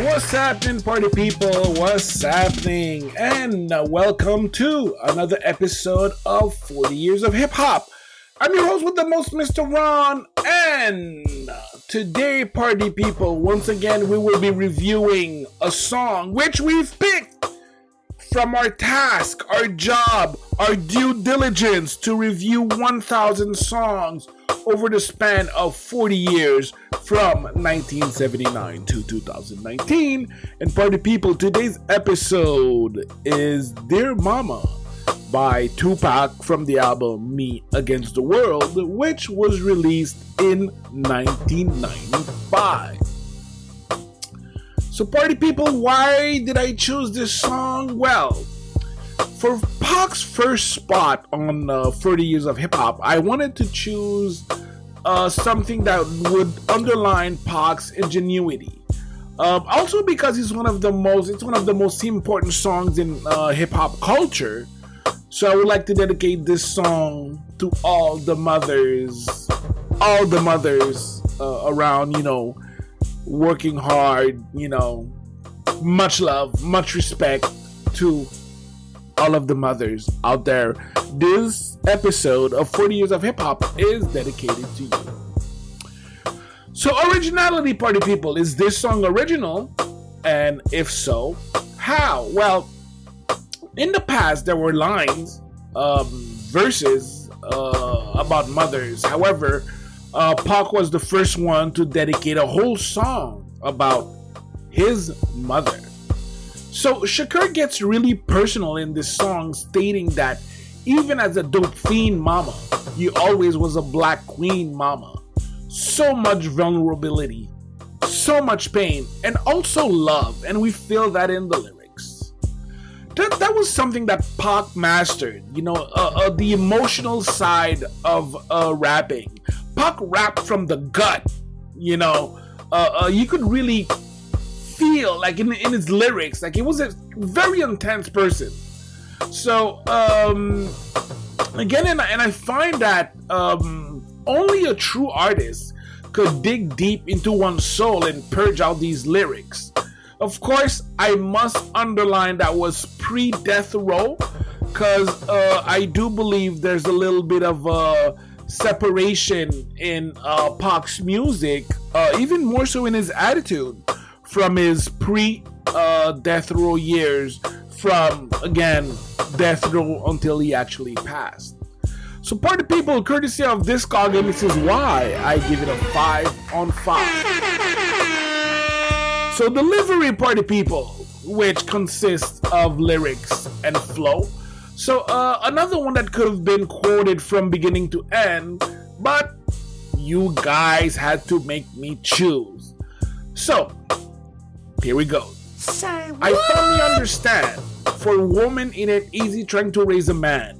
What's happening, party people? What's happening? And uh, welcome to another episode of 40 Years of Hip Hop. I'm your host with the most, Mr. Ron. And uh, today, party people, once again, we will be reviewing a song which we've picked from our task, our job, our due diligence to review 1,000 songs over the span of 40 years from 1979 to 2019. And party people, today's episode is Dear Mama by Tupac from the album Me Against the World, which was released in 1995. So, party people, why did I choose this song? Well, for Pac's first spot on uh, 30 Years of Hip Hop, I wanted to choose uh, something that would underline Pac's ingenuity. Um, also, because it's one of the most, it's one of the most important songs in uh, hip hop culture. So I would like to dedicate this song to all the mothers, all the mothers uh, around, you know, working hard, you know, much love, much respect to all of the mothers out there. This episode of 40 Years of Hip Hop is dedicated to you. So, originality, party people, is this song original? And if so, how? Well, in the past, there were lines, um, verses uh, about mothers. However, uh, was the first one to dedicate a whole song about his mother. So Shakur gets really personal in this song, stating that even as a dope fiend mama, he always was a black queen mama. So much vulnerability, so much pain, and also love, and we feel that in the lyrics. That, that was something that Pac mastered, you know, uh, uh, the emotional side of uh, rapping. Pac rapped from the gut, you know. Uh, uh, you could really feel like in, in his lyrics like he was a very intense person so um again and I, and I find that um only a true artist could dig deep into one's soul and purge out these lyrics of course i must underline that was pre-death row because uh, i do believe there's a little bit of uh separation in uh Pac's music uh, even more so in his attitude from his pre uh, death row years, from again death row until he actually passed. So, party people, courtesy of Discog, this is why I give it a 5 on 5. So, delivery party people, which consists of lyrics and flow. So, uh, another one that could have been quoted from beginning to end, but you guys had to make me choose. So, here we go. Say I firmly understand. For a woman, it ain't easy trying to raise a man.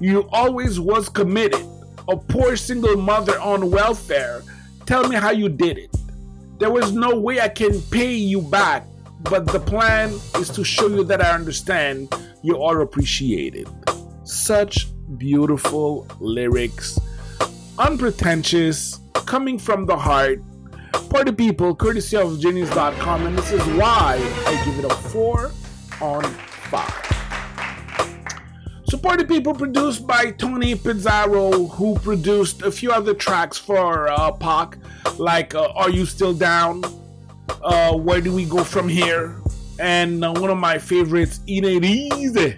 You always was committed. A poor single mother on welfare. Tell me how you did it. There was no way I can pay you back, but the plan is to show you that I understand you are appreciated. Such beautiful lyrics, unpretentious, coming from the heart, Party People, courtesy of Genius.com, and this is why I give it a 4 on 5. So, Party People produced by Tony Pizarro, who produced a few other tracks for uh, Pac, like uh, Are You Still Down? Uh, Where Do We Go From Here? And uh, one of my favorites, Easy.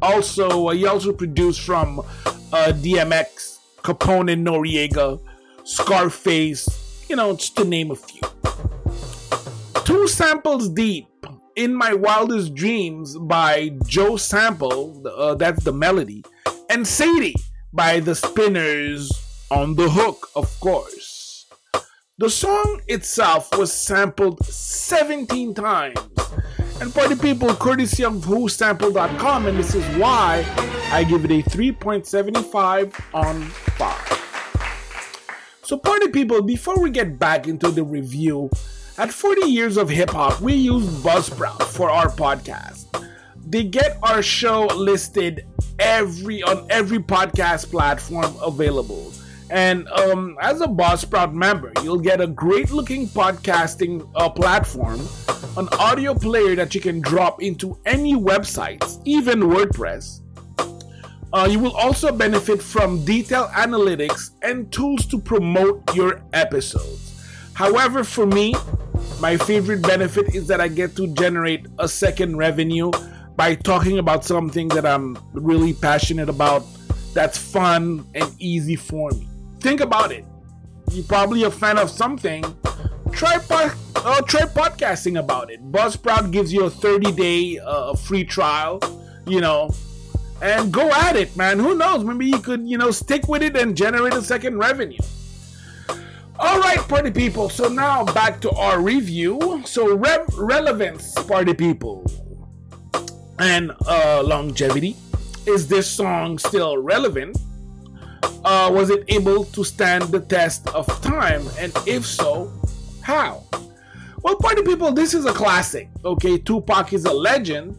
Also, uh, he also produced from uh, DMX, Capone Noreaga, Scarface, you know, just to name a few. Two samples deep in my wildest dreams by Joe Sample, uh, that's the melody, and Sadie by the Spinners on the hook, of course. The song itself was sampled 17 times. And for the people, courtesy of whosampled.com, and this is why I give it a 3.75 on 5. So, party people, before we get back into the review, at 40 years of hip hop, we use Buzzsprout for our podcast. They get our show listed every on every podcast platform available. And um, as a Buzzsprout member, you'll get a great looking podcasting uh, platform, an audio player that you can drop into any websites, even WordPress. Uh, you will also benefit from detailed analytics and tools to promote your episodes. However, for me, my favorite benefit is that I get to generate a second revenue by talking about something that I'm really passionate about, that's fun and easy for me. Think about it. You're probably a fan of something. Try po- uh, try podcasting about it. Buzzsprout gives you a 30 day uh, free trial. You know, and go at it, man. Who knows? Maybe you could, you know, stick with it and generate a second revenue. All right, party people. So now back to our review. So re- relevance, party people, and uh, longevity. Is this song still relevant? Uh, was it able to stand the test of time? And if so, how? Well, party people, this is a classic. Okay, Tupac is a legend,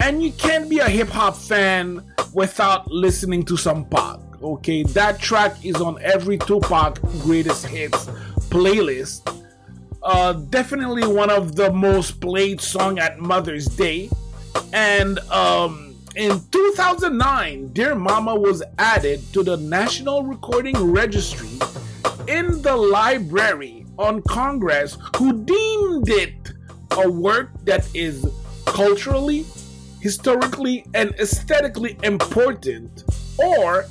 and you can't be a hip hop fan without listening to some Pac. Okay, that track is on every Tupac greatest hits playlist. Uh, definitely one of the most played song at Mother's Day. And um, in 2009, Dear Mama was added to the National Recording Registry in the library on Congress, who deemed it a work that is culturally, historically, and aesthetically important, or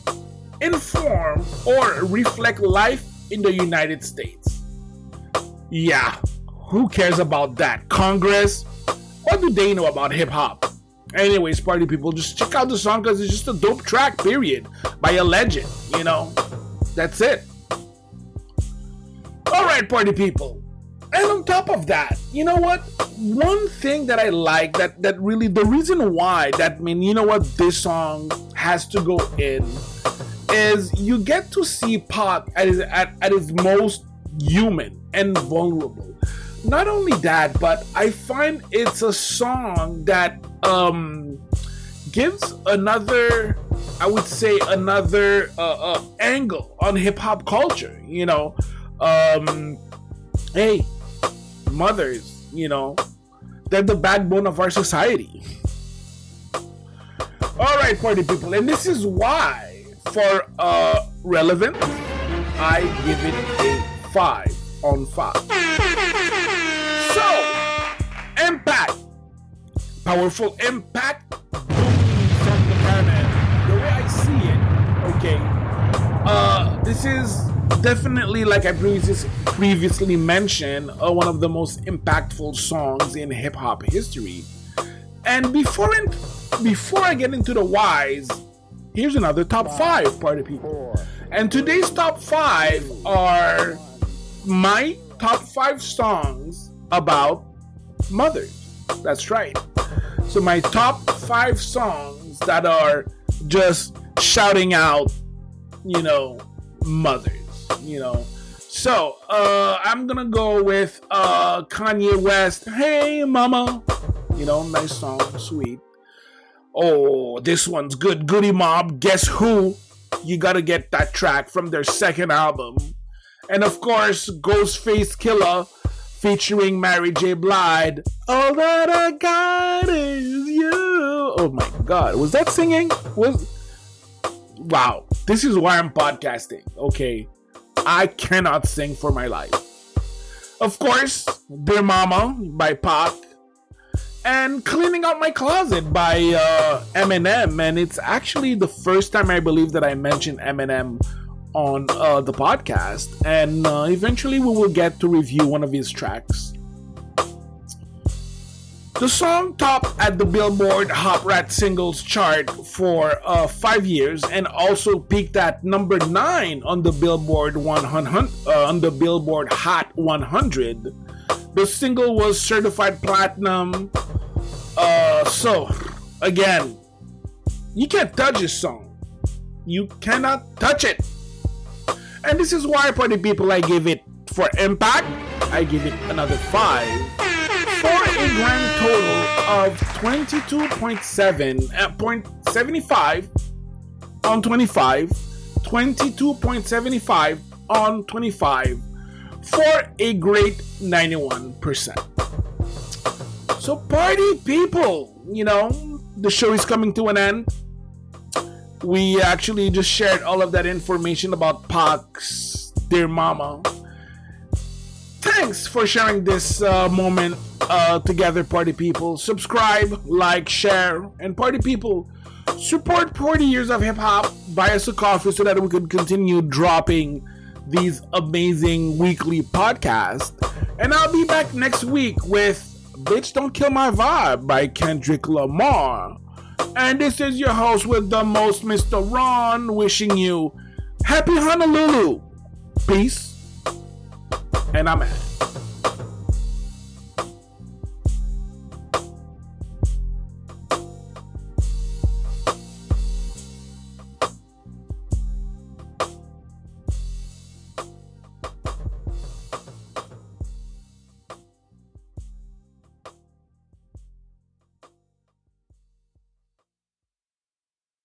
inform or reflect life in the United States. Yeah, who cares about that? Congress? What do they know about hip hop? Anyways, party people, just check out the song because it's just a dope track, period, by a legend, you know? That's it. Alright, party people. And on top of that, you know what? One thing that I like that that really the reason why that mean you know what this song has to go in is you get to see Pac at his, at, at his most human and vulnerable. Not only that, but I find it's a song that um, gives another, I would say, another uh, uh, angle on hip hop culture. You know, um, hey, mothers, you know, they're the backbone of our society. All right, party people, and this is why, for uh, relevant, I give it a five on five. Powerful impact, from the pyramid. The way I see it, okay. Uh, this is definitely, like I previously mentioned, uh, one of the most impactful songs in hip hop history. And before in, before I get into the whys, here's another top five party people. And today's top five are my top five songs about mothers. That's right. So my top five songs that are just shouting out, you know, mothers. You know. So uh, I'm gonna go with uh, Kanye West. Hey, mama. You know, nice song, sweet. Oh, this one's good. Goodie Mob. Guess who? You gotta get that track from their second album. And of course, Ghostface Killah featuring Mary J. Blige. All that I got is you. Oh my god, was that singing? Was wow. This is why I'm podcasting. Okay, I cannot sing for my life. Of course, Dear Mama by Pac. And Cleaning Out My Closet by uh, Eminem. And it's actually the first time I believe that I mentioned Eminem on uh, the podcast. And uh, eventually we will get to review one of his tracks. The song topped at the Billboard Hot Rap Singles chart for uh, five years and also peaked at number nine on the Billboard 100 uh, on the Billboard Hot 100. The single was certified platinum. Uh, so, again, you can't touch this song. You cannot touch it. And this is why, for the people, I give it for impact. I give it another five for a grand total of 22.7 uh, 0.75 on 25 22.75 on 25 for a great 91%. So, party people, you know, the show is coming to an end. We actually just shared all of that information about Pac's Dear Mama. Thanks for sharing this uh, moment uh, together, party people. Subscribe, like, share, and party people support 40 years of hip hop. Buy us a coffee so that we can continue dropping these amazing weekly podcasts. And I'll be back next week with Bitch Don't Kill My Vibe by Kendrick Lamar. And this is your host with the most, Mr. Ron, wishing you happy Honolulu. Peace. And I'm out.